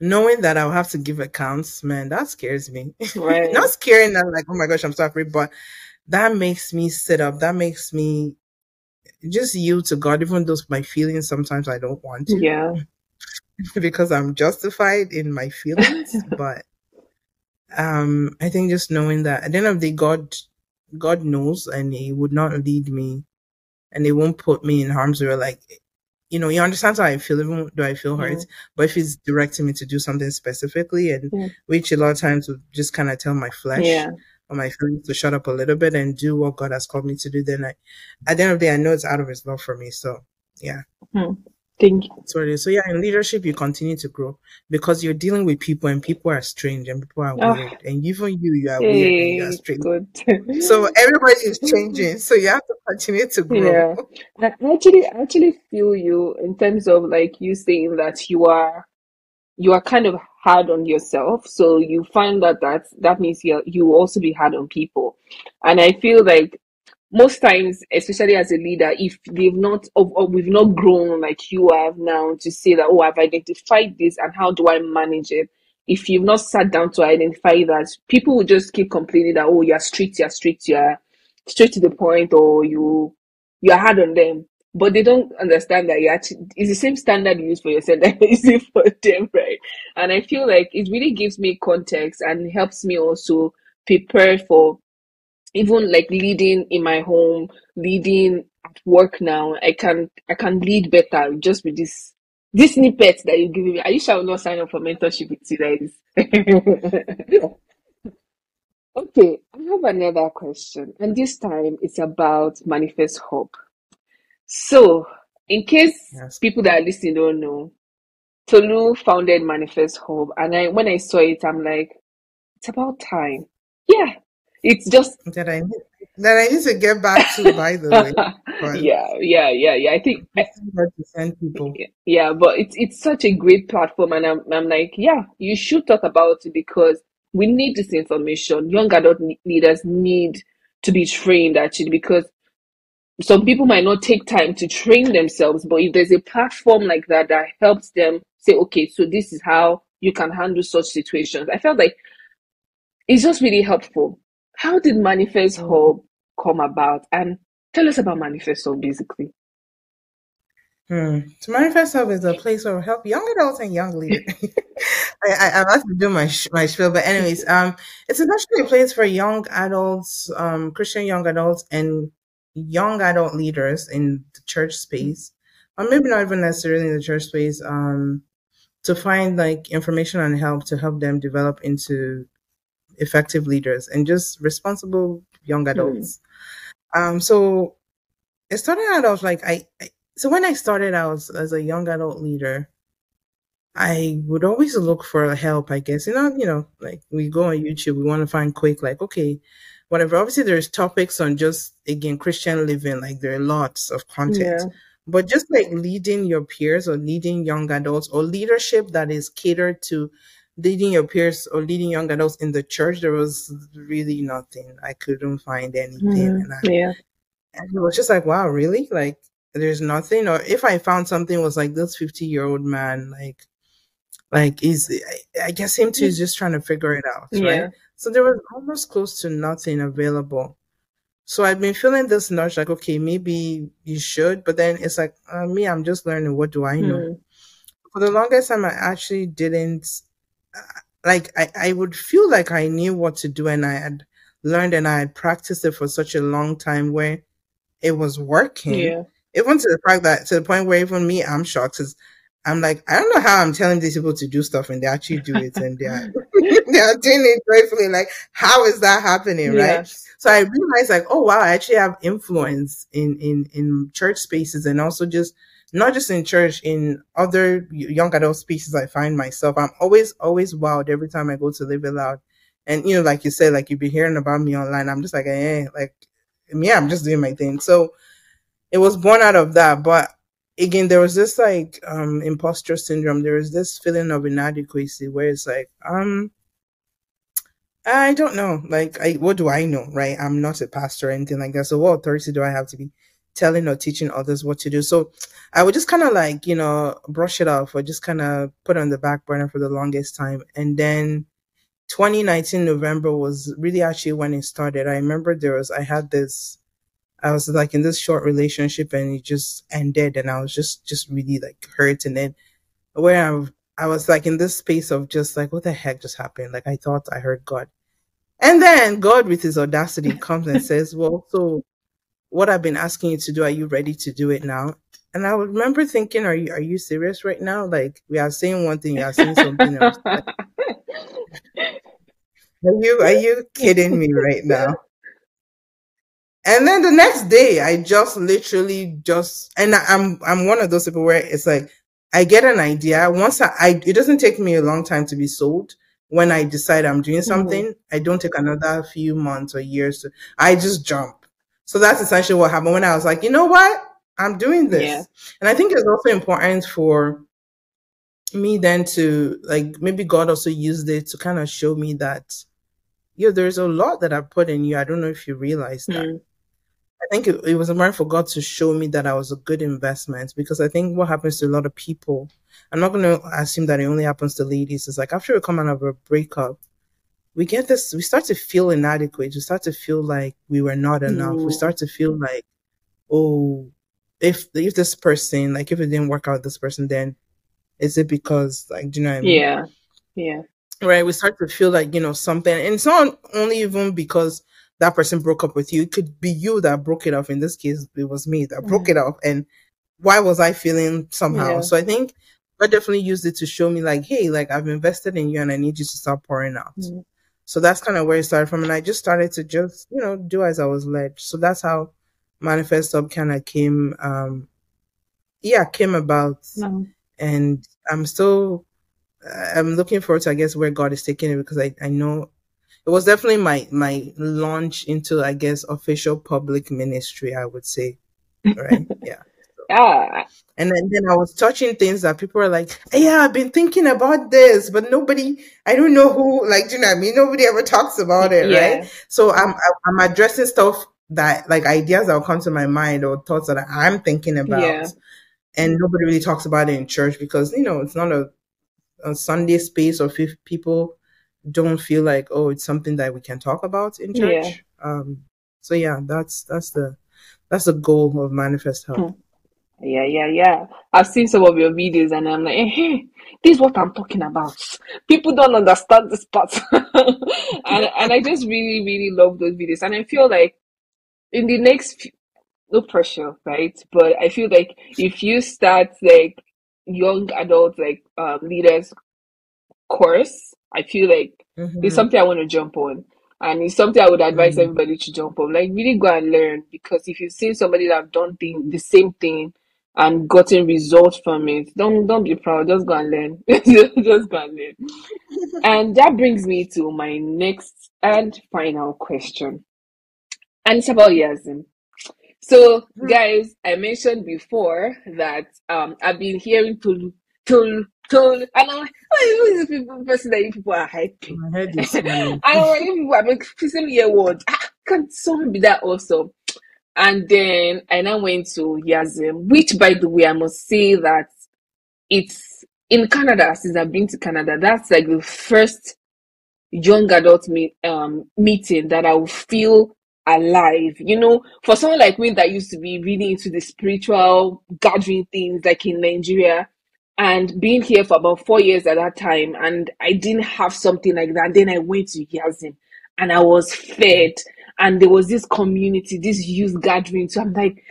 knowing that i'll have to give accounts man that scares me Right. not scaring that like oh my gosh i'm sorry but that makes me sit up that makes me just yield to god even though my feelings sometimes i don't want to Yeah. because i'm justified in my feelings but um i think just knowing that at the end of the day god god knows and he would not lead me and he won't put me in harm's way. Like you know he understands how i feel even though i feel hurt. But if he's directing me to do something specifically and Mm. which a lot of times would just kind of tell my flesh Yeah. or my feelings to shut up a little bit and do what god has called me to do then i at the end of the day i know it's out of his love for me. So yeah Thank you. that's what it is. So yeah, in leadership, you continue to grow because you're dealing with people, and people are strange, and people are Ah. weird, and even you, you are weird, and you are Hey, strange. good. So everybody is changing. So you have to continue to grow. Yeah. I I actually I actually feel you in terms of like you saying that you are you are kind of hard on yourself. So you find that that that means you you also be hard on people. And I feel like most times, especially as a leader, if they've not or, or we've not grown like you have now to say that, oh, I've identified this and how do I manage it? If you've not sat down to identify that, people will just keep complaining that, oh, you're strict, you're strict, you're straight to the point, or you you're hard on them. But they don't understand that you actually it's the same standard you use for yourself that you use for them, right? And I feel like it really gives me context and helps me also prepare for even like leading in my home, leading at work now, I can I can lead better just with this this snippet that you give me. Are you sure I will not sign up for mentorship with you guys? okay, I have another question, and this time it's about Manifest Hope. So, in case Yes. people that are listening don't know, Tolu founded Manifest Hope, and I when I saw it, I'm like, it's about time. Yeah, it's just That I need, that I need to get back to, by the way. But yeah, yeah, yeah, yeah. I think I, to send people. yeah, but it's it's such a great platform, and I'm I'm like, yeah, you should talk about it because we need this information. Young adult leaders need to be trained actually because some people might not take time to train themselves, but if there's a platform like that that helps them say, okay, so this is how you can handle such situations, I felt like it's just really helpful. How did Manifest. Hope come about? And tell us about Manifest basically. Hmm. To Manifest Hope is a place where we help young adults and young leaders. I, I, have to do my sh- my spiel, but anyways, um, it's essentially a place for young adults, um, Christian young adults, and young adult leaders in the church space, or maybe not even necessarily in the church space, um, to find like information and help to help them develop into effective leaders and just responsible young adults. Um, so it started out, of like, I, I so when I started out as a young adult leader, I would always look for help, I guess. You know, you know, like we go on YouTube, we want to find quick, like, okay, whatever. Obviously there's topics on just again Christian living, like there are lots of content. Yeah. But just like leading your peers or leading young adults or leadership that is catered to leading your peers or leading young adults in the church, there was really nothing. I couldn't find anything. Mm, And I yeah. and it was just like, wow, really? Like, there's nothing. Or if I found something, it was like this 50 year old man, like, like is I, I guess him too is just trying to figure it out, Yeah. right? So there was almost close to nothing available. So I've been feeling this nudge, like, okay, maybe you should, but then it's like, uh, me, I'm just learning. What do I know? Mm, For the longest time, I actually didn't like. I I would feel like I knew what to do, and I had learned and I had practiced it for such a long time, where it was working. yeah. Even to the fact that to the point where even me, I'm shocked. Cause I'm like, I don't know how I'm telling these people to do stuff and they actually do it and they are they are doing it joyfully. Like, how is that happening, right? So I realized like, oh wow, I actually have influence in in in church spaces and also just not just in church, in other young adult spaces I find myself. I'm always always wowed every time I go to Live It Loud. And you know, like you said, like you've been hearing about me online. I'm just like, eh, like yeah, I'm just doing my thing. So it was born out of that. But again, there was this like um imposter syndrome. There was this feeling of inadequacy where it's like, um, I don't know. Like, I what do I know, right? I'm not a pastor or anything like that. So what authority do I have to be telling or teaching others what to do? So I would just kind of like, you know, brush it off or just kind of put it on the back burner for the longest time. And then 2019 November was really actually when it started. I remember there was I had this I was like in this short relationship and it just ended and I was just just really like hurt and then where I I was like in this space of just like what the heck just happened? Like I thought I heard God. And then God with his audacity comes and says, Well, so what I've been asking you to do, are you ready to do it now? And I remember thinking, Are you are you serious right now? Like we are saying one thing, you are saying something else. Like, are you are you kidding me right now? And then the next day, I just literally just, and I- I'm, I'm one of those people where it's like, I get an idea. Once I, I, it doesn't take me a long time to be sold. When I decide I'm doing Mhm. something, I don't take another few months or years. To, I just jump. So that's essentially what happened when I was like, you know what? I'm doing this. Yeah. And I think it's also important for me then to like, maybe God also used it to kind of show me that, yo, there's a lot that I put in you. I don't know if you realize that. Mm, I think it, it was important for God to show me that I was a good investment because I think what happens to a lot of people, I'm not going to assume that it only happens to ladies. It's like after we come out of a breakup, we get this, we start to feel inadequate. We start to feel like we were not enough. We start to feel like, oh, if if this person, like if it didn't work out with this person, then is it because like, do you know what I mean? yeah. Yeah. right we start to feel like you know something and it's not only even because that person broke up with you it could be you that broke it off in this case it was me that broke Mm. it off and why was i feeling somehow Yeah. so i think i definitely used it to show me like hey like i've invested in you and i need you to start pouring out Mm. So that's kind of where it started from and i just started to just you know do as i was led. So that's how Manifest Hope kind of came um yeah came about. No. and i'm still I'm looking forward to I guess where God is taking it because I, I know it was definitely my my launch into I guess official public ministry I would say. Right? Yeah Ah, and then, then I was touching things that people were like yeah I've been thinking about this but nobody I don't know who like do you know what I mean nobody ever talks about it right so I'm I'm addressing stuff that like ideas that will come to my mind or thoughts that I'm thinking about Yeah. and nobody really talks about it in church because you know it's not a a Sunday space or if people don't feel like oh it's something that we can talk about in Yeah. church. Um so yeah, that's that's the that's the goal of Manifest Hope. Hmm. Yeah, yeah, yeah. I've seen some of your videos and I'm like, hey, this is what I'm talking about. People don't understand this part. and, and I just really, really love those videos. And I feel like in the next, few, no pressure, right? But I feel like if you start like young adult, like um, leaders course, I feel like Mhm. it's something I want to jump on. And it's something I would advise Mm. everybody to jump on. Like really go and learn because if you've seen somebody that have done thing, the same thing and gotten results from it, don't don't be proud. Just go and learn. just go and learn. And that brings me to my next and final question. And it's about YAASM. So, guys, I mentioned before that um I've been hearing Tolu, Tolu, Tolu, and I'm like, oh, who is the people, person that you people are hyping? My head is swimming. I don't know people are like, same year word. Ah, can someone be that also? And then I now went to YAASM, which by the way, I must say that it's in Canada, since I've been to Canada, that's like the first young adult meet, um, meeting that I will feel alive. You know, for someone like me that used to be really into the spiritual gathering things like in Nigeria and being here for about four years at that time, and I didn't have something like that. And Then I went to YAASM and I was fed, and there was this community, this youth gathering. So I'm like,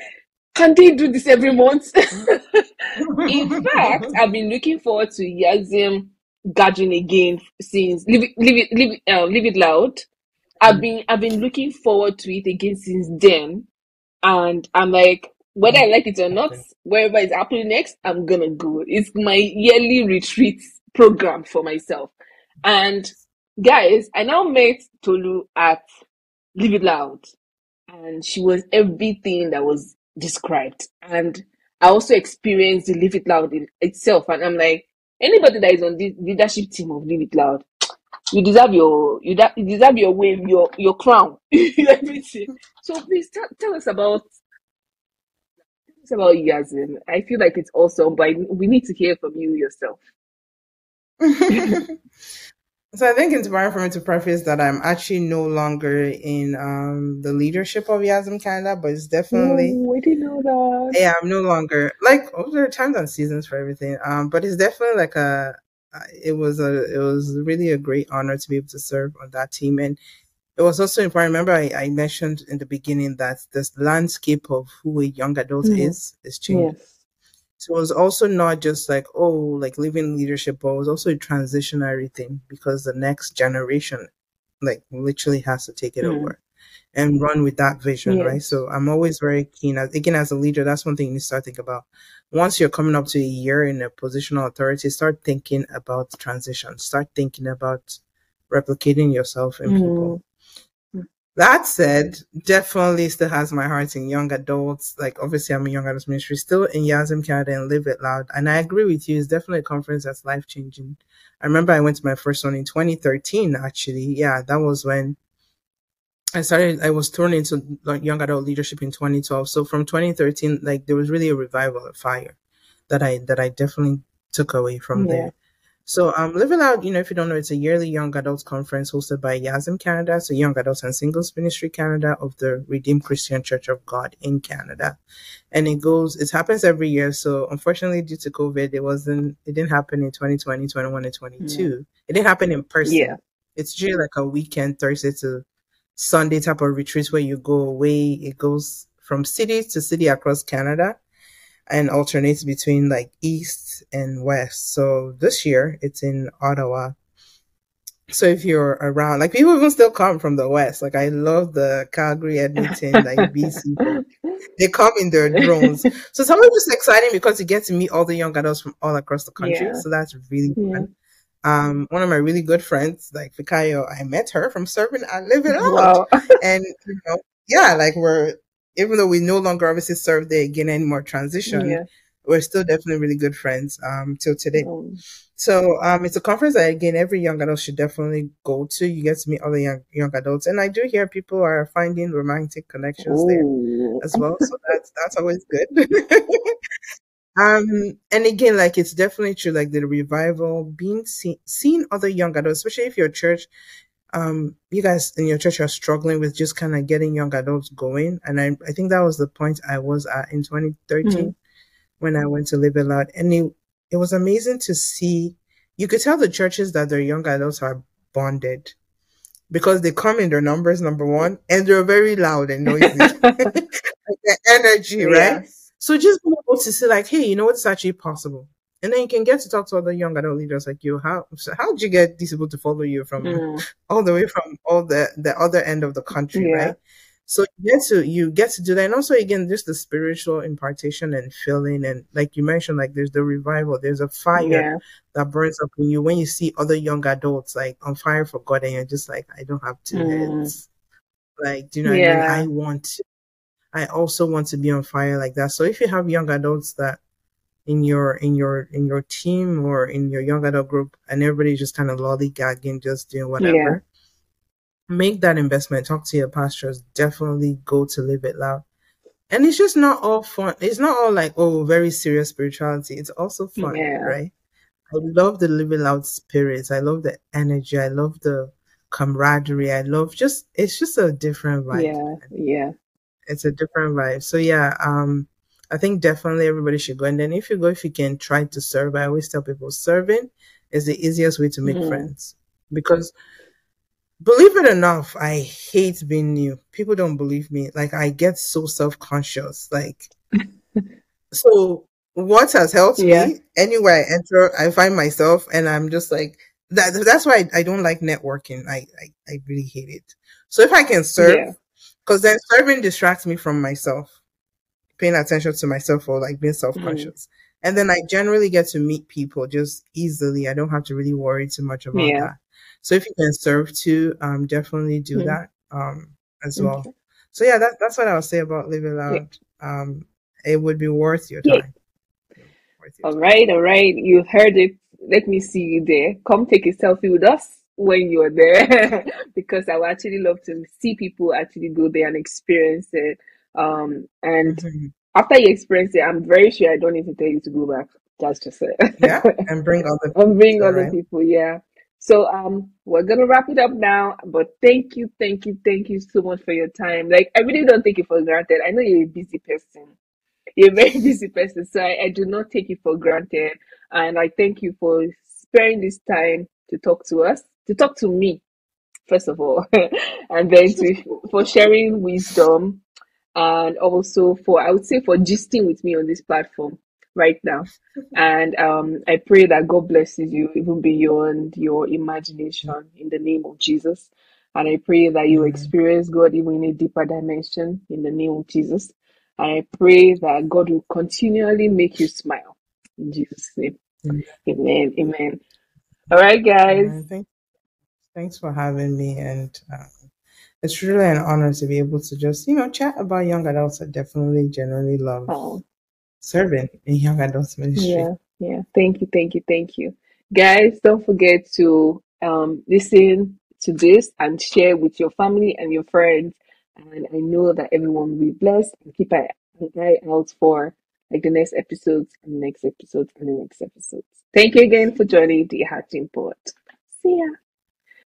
can they do this every month? in fact, I've been looking forward to YAASM gathering again since leave it, leave it, leave it, uh, Live It Loud. I've been I've been looking forward to it again since then, and I'm like, whether I like it or not, wherever it's happening next, I'm gonna go. It's my yearly retreat program for myself. And guys, I now met Tolu at Live It Loud, and she was everything that was described. And I also experienced the Live It Loud in itself, and I'm like, anybody that is on the leadership team of Live It Loud, you deserve your you, da- you deserve your wave, your your crown, everything. So please tell, tell us about tell us about YAASM. I feel like it's awesome, but we need to hear from you yourself. so I think it's important for me to preface that I'm actually no longer in um, the leadership of YAASM Canada, but it's definitely Oh, I didn't know that. yeah, I'm no longer like oh, there are times and seasons for everything. Um, but it's definitely like a it was a it was really a great honor to be able to serve on that team and it was also important remember i, I mentioned in the beginning that this landscape of who a young adult Mhm. is is changing Yes. So it was also not just like oh like living leadership but it was also a transitionary thing because the next generation like literally has to take it Mm. over and run with that vision right? So i'm always very keen as again as a leader that's one thing you need to start thinking about. Once you're coming up to a year in a positional authority start thinking about transition. Start thinking about replicating yourself in people. Mm. That said, definitely still has my heart in young adults. Like obviously I'm in young adults ministry, still in YAASM Canada and Live It Loud. And I agree with you, it's definitely a conference that's life changing. I remember I went to my first one in 2013 actually. Yeah, that was when I started I was thrown into like young adult leadership in 2012. So from 2013, like there was really a revival, a fire that I that I definitely took away from Yeah. there. So um Live It Loud, you know, if you don't know, it's a yearly young adults conference hosted by YAASM Canada, so Young Adults and Singles Ministry Canada of the Redeemed Christian Church of God in Canada. And it goes it happens every year. So unfortunately due to COVID, it wasn't it didn't happen in 2020, 21, and 22. It didn't happen in person. Yeah. It's usually like a weekend, Thursday to Sunday type of retreat where you go away. It goes from city to city across Canada and alternates between like east and west. So this year it's in Ottawa. So if you're around, like people even still come from the west. Like I love the Calgary, Edmonton, like BC. They come in their drones. So some of it's exciting because you get to meet all the young adults from all across the country. Yeah. So that's really Yeah. fun. Um, one of my really good friends, like Fikayo, I met her from serving at Live It Out Wow. and you know, yeah, like we're even though we no longer obviously serve there again anymore transition, Yeah. we're still definitely really good friends um till today. Um, So um it's a conference that again every young adult should definitely go to. You get to meet other young young adults. And I do hear people are finding romantic connections there oh. as well. So that's that's always good. um and again like it's definitely true like the revival being seen seeing other young adults especially if your church um you guys in your church are struggling with just kind of getting young adults going and I, I think that was the point i was at in 2013 Mhm. when I went to Live It Loud. And it, it was amazing to see, you could tell the churches that their young adults are bonded because they come in their numbers, number one, and they're very loud and noisy. like the energy, yeah. right? So just being able to say, like, hey, you know what's actually possible? And then you can get to talk to other young adult leaders like you. How so how did you get these people to follow you from mm. all the way from all the the other end of the country, yeah. right? So you get to you get to do that, and also again, just the spiritual impartation and feeling, and like you mentioned, like there's the revival, there's a fire yeah. that burns up in you when you see other young adults like on fire for God, and you're just like, I don't have two mm. heads. Like, do you know yeah. I mean? I want to, I also want to be on fire like that. So if you have young adults that in your in your in your team or in your young adult group and everybody's just kind of lollygagging, just doing whatever make that investment. Talk to your pastors. Definitely go to live it loud. And it's just not all fun. It's not all like, oh, very serious spirituality. It's also fun, yeah. right? I love the living loud spirits. I love the energy. I love the camaraderie. I love just, it's just a different vibe. Yeah. Yeah. It's a different vibe. So yeah, um, I think definitely everybody should go. And then if you go, if you can try to serve, I always tell people serving is the easiest way to make mm. friends because believe it enough, I hate being new. People don't believe me. Like I get so self conscious. Like so what has helped yeah. me anywhere I enter, I find myself and I'm just like that that's why I, I don't like networking. I, I, I really hate it. So if I can serve, because yeah. then serving distracts me from myself, paying attention to myself or like being self conscious. Mm. And then I generally get to meet people just easily. I don't have to really worry too much about yeah. that. So if you can serve too, um, definitely do mm-hmm. that um, as well. Okay. So yeah, that, that's what I would say about living loud. Yeah. Um, it would be worth your time. Yeah. Worth your all time. right, all right. You heard it. Let me see you there. Come take a selfie with us when you're there because I would actually love to see people actually go there and experience it. Um, and mm-hmm. after you experience it, I'm very sure I don't need to tell you to go back. That's just it. yeah, and bring other people. and bring other right? people. Yeah. So um we're gonna wrap it up now. But thank you, thank you, thank you so much for your time. Like I really don't take it for granted. I know you're a busy person. You're a very busy person, so I, I do not take it for granted. And I thank you for sparing this time to talk to us, to talk to me, first of all, and then to for sharing wisdom and also for I would say for gisting with me on this platform right now. And um, I pray that God blesses you even beyond your imagination in the name of Jesus. And I pray that you experience God even in a deeper dimension in the name of Jesus. And I pray that God will continually make you smile in Jesus' name. Amen. Amen. All right, guys. Thanks for having me. And uh, it's really an honor to be able to just, you know, chat about young adults. I definitely generally love. Oh serving in young adults ministry. Yeah, yeah. Thank you, thank you, thank you. Guys, don't forget to um, listen to this and share with your family and your friends. And I know that everyone will be blessed and keep an eye out for like the next episodes and the next episodes and the next episodes. Thank you again for joining the Hatching Pod. See ya.